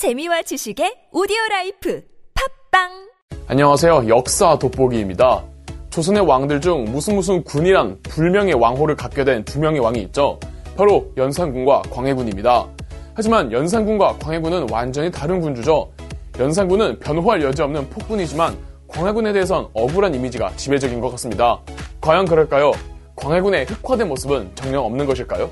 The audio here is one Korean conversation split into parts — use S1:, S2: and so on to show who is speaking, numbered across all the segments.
S1: 재미와 지식의 오디오 라이프 팟빵
S2: 안녕하세요. 역사 돋보기입니다. 조선의 왕들 중 무슨 무슨 군이란 불명예의 왕호를 갖게 된 두 명의 왕이 있죠. 바로 연산군과 광해군입니다. 하지만 연산군과 광해군은 완전히 다른 군주죠. 연산군은 변호할 여지 없는 폭군이지만 광해군에 대해선 억울한 이미지가 지배적인 것 같습니다. 과연 그럴까요? 광해군의 흑화된 모습은 정녕 없는 것일까요?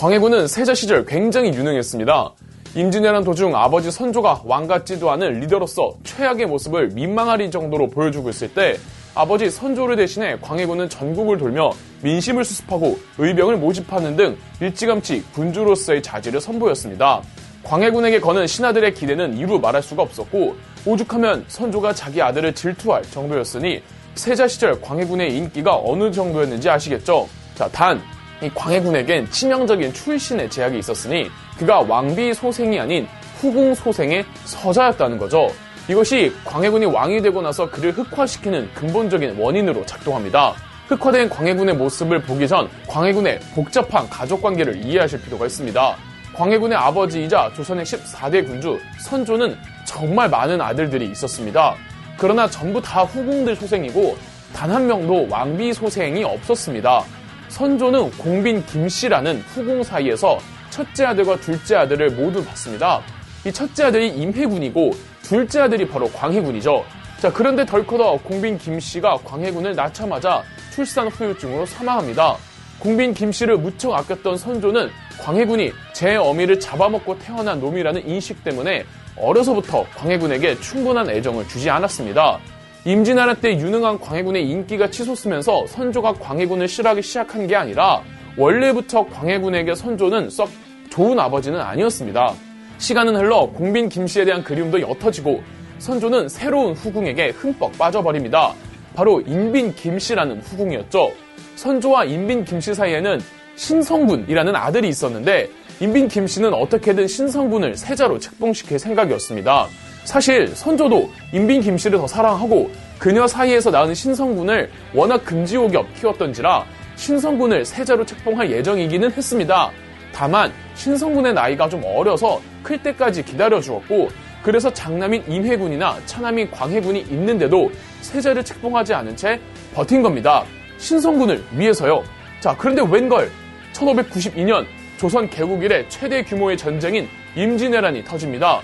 S2: 광해군은 세자 시절 굉장히 유능했습니다. 임진왜란 도중 아버지 선조가 왕 같지도 않은 리더로서 최악의 모습을 민망할 정도로 보여주고 있을 때 아버지 선조를 대신해 광해군은 전국을 돌며 민심을 수습하고 의병을 모집하는 등 일찌감치 군주로서의 자질을 선보였습니다. 광해군에게 거는 신하들의 기대는 이루 말할 수가 없었고 오죽하면 선조가 자기 아들을 질투할 정도였으니 세자 시절 광해군의 인기가 어느 정도였는지 아시겠죠? 자, 단, 이 광해군에겐 치명적인 출신의 제약이 있었으니 그가 왕비 소생이 아닌 후궁 소생의 서자였다는 거죠. 이것이 광해군이 왕이 되고 나서 그를 흑화시키는 근본적인 원인으로 작동합니다. 흑화된 광해군의 모습을 보기 전 광해군의 복잡한 가족 관계를 이해하실 필요가 있습니다. 광해군의 아버지이자 조선의 14대 군주 선조는 정말 많은 아들들이 있었습니다. 그러나 전부 다 후궁들 소생이고 단 한 명도 왕비 소생이 없었습니다. 선조는 공빈 김씨라는 후궁 사이에서 첫째 아들과 둘째 아들을 모두 봤습니다. 이 첫째 아들이 임해군이고 둘째 아들이 바로 광해군이죠. 자, 그런데 덜커더 공빈 김씨가 광해군을 낳자마자 출산 후유증으로 사망합니다. 공빈 김씨를 무척 아꼈던 선조는 광해군이 제 어미를 잡아먹고 태어난 놈이라는 인식 때문에 어려서부터 광해군에게 충분한 애정을 주지 않았습니다. 임진왜란 때 유능한 광해군의 인기가 치솟으면서 선조가 광해군을 싫어하기 시작한 게 아니라 원래부터 광해군에게 선조는 썩 좋은 아버지는 아니었습니다. 시간은 흘러 공빈 김씨에 대한 그리움도 옅어지고 선조는 새로운 후궁에게 흠뻑 빠져버립니다. 바로 인빈 김씨라는 후궁이었죠. 선조와 인빈 김씨 사이에는 신성군이라는 아들이 있었는데 인빈 김씨는 어떻게든 신성군을 세자로 책봉시킬 생각이었습니다. 사실 선조도 인빈 김씨를 더 사랑하고 그녀 사이에서 낳은 신성군을 워낙 금지옥엽 키웠던지라 신성군을 세자로 책봉할 예정이기는 했습니다. 다만 신성군의 나이가 좀 어려서 클 때까지 기다려 주었고 그래서 장남인 임해군이나 차남인 광해군이 있는데도 세자를 책봉하지 않은 채 버틴 겁니다. 신성군을 위해서요. 자, 그런데 웬걸 1592년 조선 개국 이래 최대 규모의 전쟁인 임진왜란이 터집니다.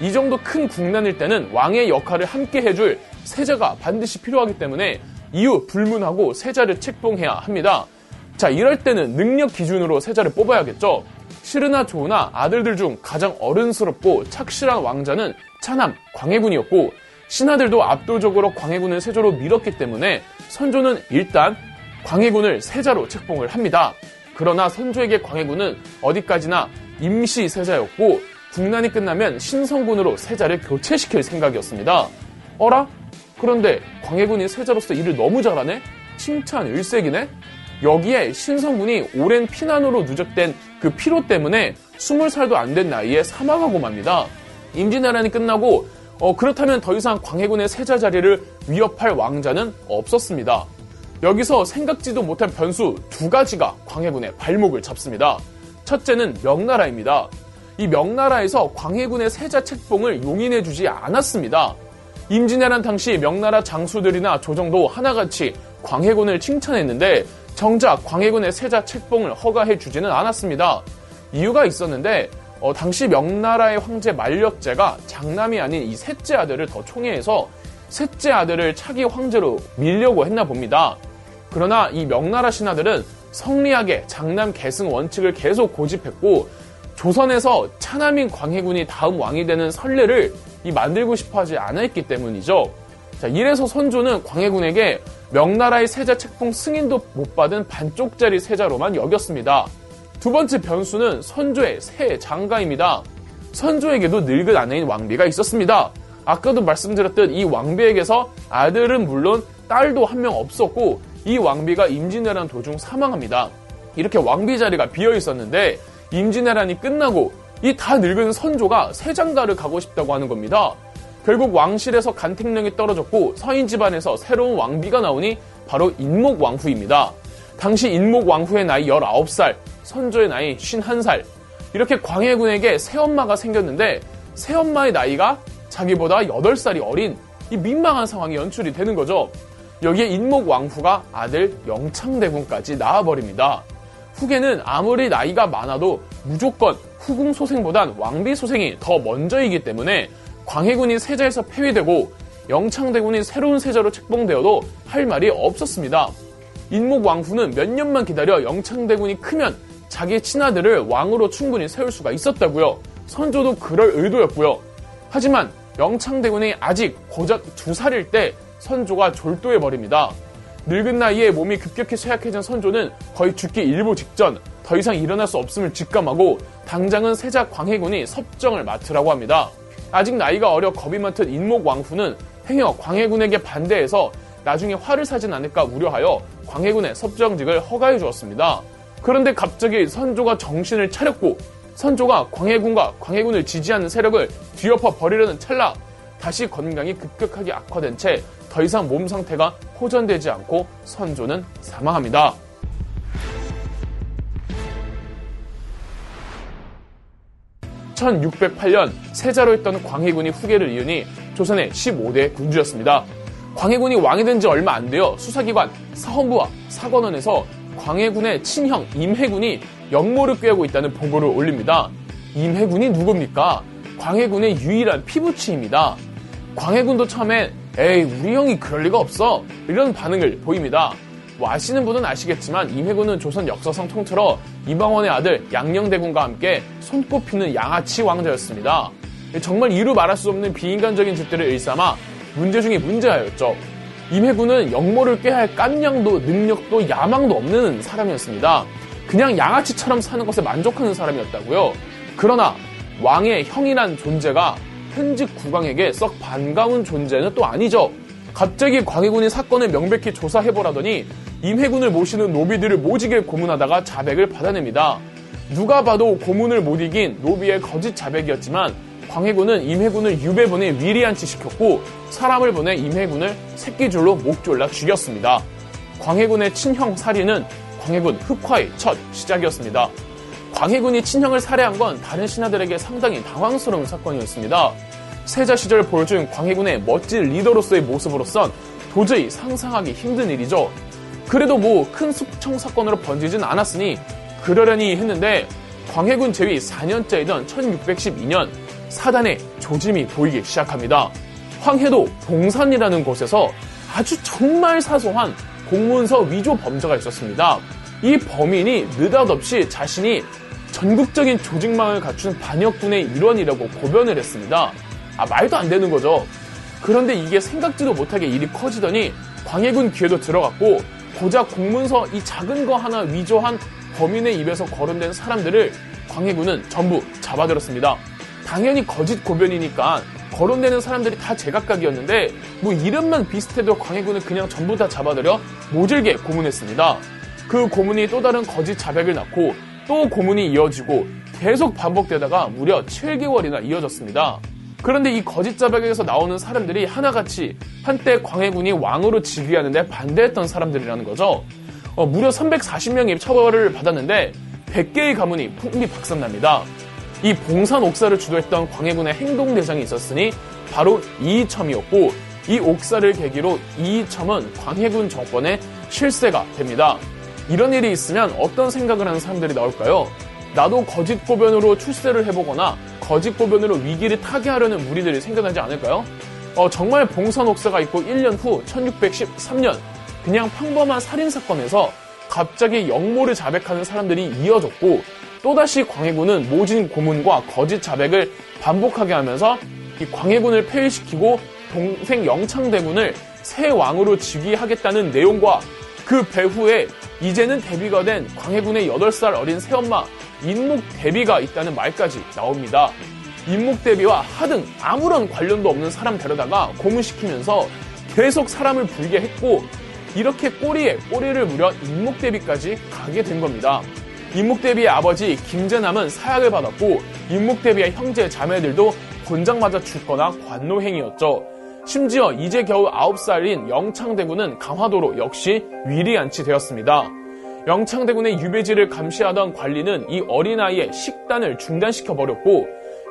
S2: 이 정도 큰 국난일 때는 왕의 역할을 함께 해줄 세자가 반드시 필요하기 때문에 이후 불문하고 세자를 책봉해야 합니다. 자, 이럴 때는 능력 기준으로 세자를 뽑아야겠죠. 싫으나 좋으나 아들들 중 가장 어른스럽고 착실한 왕자는 차남 광해군이었고 신하들도 압도적으로 광해군을 세조로 밀었기 때문에 선조는 일단 광해군을 세자로 책봉을 합니다. 그러나 선조에게 광해군은 어디까지나 임시 세자였고 국난이 끝나면 신성군으로 세자를 교체시킬 생각이었습니다. 어라? 그런데 광해군이 세자로서 일을 너무 잘하네? 칭찬 일색이네? 여기에 신성군이 오랜 피난으로 누적된 그 피로 때문에 20살도 안 된 나이에 사망하고 맙니다. 임진왜란이 끝나고 어, 그렇다면 더 이상 광해군의 세자 자리를 위협할 왕자는 없었습니다. 여기서 생각지도 못한 변수 두 가지가 광해군의 발목을 잡습니다. 첫째는 명나라입니다. 이 명나라에서 광해군의 세자 책봉을 용인해주지 않았습니다. 임진왜란 당시 명나라 장수들이나 조정도 하나같이 광해군을 칭찬했는데 정작 광해군의 세자 책봉을 허가해주지는 않았습니다. 이유가 있었는데 어, 당시 명나라의 황제 만력제가 장남이 아닌 이 셋째 아들을 더 총애해서 셋째 아들을 차기 황제로 밀려고 했나 봅니다. 그러나 이 명나라 신하들은 성리하게 장남 계승 원칙을 계속 고집했고 조선에서 차남인 광해군이 다음 왕이 되는 선례를 이 만들고 싶어 하지 않았기 때문이죠. 자, 이래서 선조는 광해군에게 명나라의 세자 책봉 승인도 못 받은 반쪽짜리 세자로만 여겼습니다. 두 번째 변수는 선조의 새 장가입니다. 선조에게도 늙은 아내인 왕비가 있었습니다. 아까도 말씀드렸듯 이 왕비에게서 아들은 물론 딸도 한 명 없었고 이 왕비가 임진왜란 도중 사망합니다. 이렇게 왕비 자리가 비어 있었는데 임진왜란이 끝나고 이 다 늙은 선조가 세장가를 가고 싶다고 하는 겁니다. 결국 왕실에서 간택령이 떨어졌고 서인 집안에서 새로운 왕비가 나오니 바로 인목 왕후입니다. 당시 인목 왕후의 나이 19살, 선조의 나이 51살. 이렇게 광해군에게 새엄마가 생겼는데 새엄마의 나이가 자기보다 8살이 어린 이 민망한 상황이 연출이 되는 거죠. 여기에 인목 왕후가 아들 영창대군까지 낳아버립니다. 후계는 아무리 나이가 많아도 무조건 후궁 소생보단 왕비 소생이 더 먼저이기 때문에 광해군이 세자에서 폐위되고 영창대군이 새로운 세자로 책봉되어도 할 말이 없었습니다. 인목 왕후는 몇 년만 기다려 영창대군이 크면 자기 친아들을 왕으로 충분히 세울 수가 있었다고요. 선조도 그럴 의도였고요. 하지만 영창대군이 아직 고작 두 살일 때 선조가 졸도해 버립니다. 늙은 나이에 몸이 급격히 쇠약해진 선조는 거의 죽기 일보 직전 더 이상 일어날 수 없음을 직감하고 당장은 세자 광해군이 섭정을 맡으라고 합니다. 아직 나이가 어려 겁이 많던 인목 왕후는 행여 광해군에게 반대해서 나중에 화를 사진 않을까 우려하여 광해군의 섭정직을 허가해 주었습니다. 그런데 갑자기 선조가 정신을 차렸고 선조가 광해군과 광해군을 지지하는 세력을 뒤엎어 버리려는 찰나 다시 건강이 급격하게 악화된 채 더 이상 몸 상태가 호전되지 않고 선조는 사망합니다. (1608년) 세자로 있던 광해군이 후계를 이으니 조선의 15대 군주였습니다. 광해군이 왕이 된 지 얼마 안 되어 수사기관 사헌부와 사관원에서 광해군의 친형 임해군이 역모를 꾀하고 있다는 보고를 올립니다. 임해군이 누굽니까? 광해군의 유일한 피부치입니다. 광해군도 처음엔 에이 우리 형이 그럴 리가 없어 이런 반응을 보입니다. 뭐 아시는 분은 아시겠지만 임해군은 조선 역사상 통틀어 이방원의 아들 양녕대군과 함께 손꼽히는 양아치 왕자였습니다. 정말 이루 말할 수 없는 비인간적인 짓들을 일삼아 문제 중에 문제하였죠. 임해군은 역모를 꾀할 깐냥도 능력도 야망도 없는 사람이었습니다. 그냥 양아치처럼 사는 것에 만족하는 사람이었다고요. 그러나 왕의 형이란 존재가 현직 국왕에게 썩 반가운 존재는 또 아니죠. 갑자기 광해군이 사건을 명백히 조사해보라더니 임해군을 모시는 노비들을 모지게 고문하다가 자백을 받아냅니다. 누가 봐도 고문을 못 이긴 노비의 거짓 자백이었지만 광해군은 임해군을 유배본에 위리한치 시켰고 사람을 보내 임해군을 새끼줄로 목 졸라 죽였습니다. 광해군의 친형 살인은 광해군 흑화의 첫 시작이었습니다. 광해군이 친형을 살해한 건 다른 신하들에게 상당히 당황스러운 사건이었습니다. 세자 시절 보여준 광해군의 멋진 리더로서의 모습으로선 도저히 상상하기 힘든 일이죠. 그래도 뭐 큰 숙청 사건으로 번지진 않았으니 그러려니 했는데 광해군 제위 4년째이던 1612년 사단의 조짐이 보이기 시작합니다. 황해도 봉산이라는 곳에서 아주 정말 사소한 공문서 위조 범죄가 있었습니다. 이 범인이 느닷없이 자신이 전국적인 조직망을 갖춘 반역군의 일원이라고 고변을 했습니다. 아, 말도 안 되는 거죠. 그런데 이게 생각지도 못하게 일이 커지더니 광해군 귀에도 들어갔고 고작 공문서 이 작은 거 하나 위조한 범인의 입에서 거론된 사람들을 광해군은 전부 잡아들었습니다. 당연히 거짓 고변이니까 거론되는 사람들이 다 제각각이었는데 뭐 이름만 비슷해도 광해군은 그냥 전부 다 잡아들여 모질게 고문했습니다. 그 고문이 또 다른 거짓 자백을 낳고 또 고문이 이어지고 계속 반복되다가 무려 7개월이나 이어졌습니다. 그런데 이 거짓 자백에서 나오는 사람들이 하나같이 한때 광해군이 왕으로 즉위하는데 반대했던 사람들이라는 거죠. 어, 무려 340명이 처벌을 받았는데 100개의 가문이 풍비 박산납니다. 이 봉산 옥사를 주도했던 광해군의 행동대장이 있었으니 바로 이이첨이었고 이 옥사를 계기로 이이첨은 광해군 정권의 실세가 됩니다. 이런 일이 있으면 어떤 생각을 하는 사람들이 나올까요? 나도 거짓 고변으로 출세를 해보거나 거짓 고변으로 위기를 타개하려는 무리들이 생겨나지 않을까요? 어, 정말 봉선 옥사가 있고 1년 후 1613년 그냥 평범한 살인사건에서 갑자기 역모를 자백하는 사람들이 이어졌고 또다시 광해군은 모진 고문과 거짓 자백을 반복하게 하면서 이 광해군을 폐위시키고 동생 영창대군을 새 왕으로 즉위하겠다는 내용과 그 배후에 이제는 데뷔가 된 광해군의 8살 어린 새엄마 인목 대비가 있다는 말까지 나옵니다. 인목 대비와 하등 아무런 관련도 없는 사람 데려다가 고문시키면서 계속 사람을 불게 했고 이렇게 꼬리에 꼬리를 물여 인목 대비까지 가게 된 겁니다. 임묵대비의 아버지 김재남은 사약을 받았고 임묵대비의 형제 자매들도 곤장 맞아 죽거나 관노행이었죠. 심지어 이제 겨우 9살인 영창대군은 강화도로 역시 위리안치 되었습니다. 영창대군의 유배지를 감시하던 관리는 이 어린아이의 식단을 중단시켜버렸고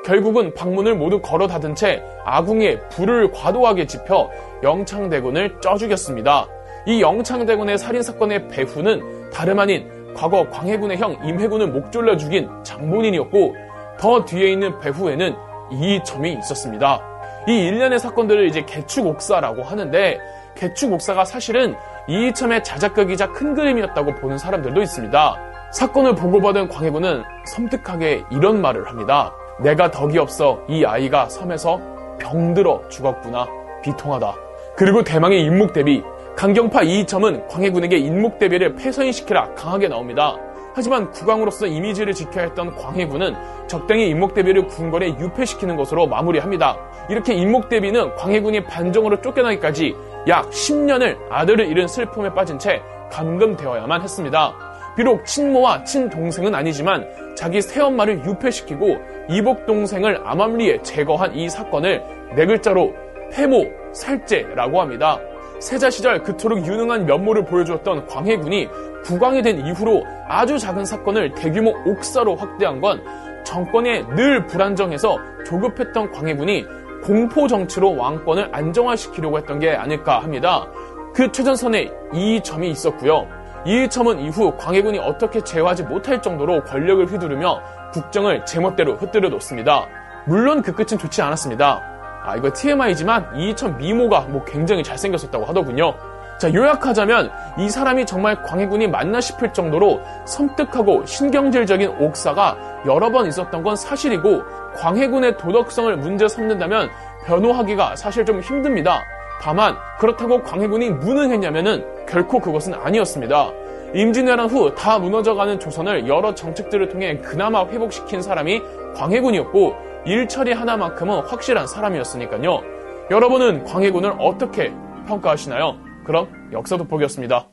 S2: 결국은 방문을 모두 걸어 닫은 채 아궁이에 불을 과도하게 지펴 영창대군을 쪄 죽였습니다. 이 영창대군의 살인사건의 배후는 다름 아닌 과거 광해군의 형 임해군을 목졸라 죽인 장본인이었고 더 뒤에 있는 배후에는 이 점이 있었습니다. 이 일련의 사건들을 이제 개축옥사라고 하는데 개축옥사가 사실은 이이첨의 자작극이자 큰 그림이었다고 보는 사람들도 있습니다. 사건을 보고받은 광해군은 섬뜩하게 이런 말을 합니다. 내가 덕이 없어 이 아이가 섬에서 병들어 죽었구나. 비통하다. 그리고 대망의 인목 대비. 강경파 이이첨은 광해군에게 인목 대비를 폐선시키라 강하게 나옵니다. 하지만 국왕으로서 이미지를 지켜야 했던 광해군은 적당히 인목대비를 궁궐에 유폐시키는 것으로 마무리합니다. 이렇게 인목대비는 광해군이 반정으로 쫓겨나기까지 약 10년을 아들을 잃은 슬픔에 빠진 채 감금되어야만 했습니다. 비록 친모와 친동생은 아니지만 자기 새엄마를 유폐시키고 이복 동생을 암암리에 제거한 이 사건을 네 글자로 폐모, 살제라고 합니다. 세자 시절 그토록 유능한 면모를 보여주었던 광해군이 국왕이 된 이후로 아주 작은 사건을 대규모 옥사로 확대한 건 정권에 늘 불안정해서 조급했던 광해군이 공포 정치로 왕권을 안정화시키려고 했던 게 아닐까 합니다. 그 최전선에 이 점이 있었고요. 이 점은 이후 광해군이 어떻게 제어하지 못할 정도로 권력을 휘두르며 국정을 제멋대로 흩뜨려 놓습니다. 물론 그 끝은 좋지 않았습니다. 아, 이거 TMI지만 이천 미모가 뭐 굉장히 잘생겼었다고 하더군요. 자, 요약하자면 이 사람이 정말 광해군이 맞나 싶을 정도로 섬뜩하고 신경질적인 옥사가 여러 번 있었던 건 사실이고 광해군의 도덕성을 문제 삼는다면 변호하기가 사실 좀 힘듭니다. 다만 그렇다고 광해군이 무능했냐면은 결코 그것은 아니었습니다. 임진왜란 후 다 무너져가는 조선을 여러 정책들을 통해 그나마 회복시킨 사람이 광해군이었고 일 처리 하나만큼은 확실한 사람이었으니까요. 여러분은 광해군을 어떻게 평가하시나요? 그럼 역사 돋보기였습니다.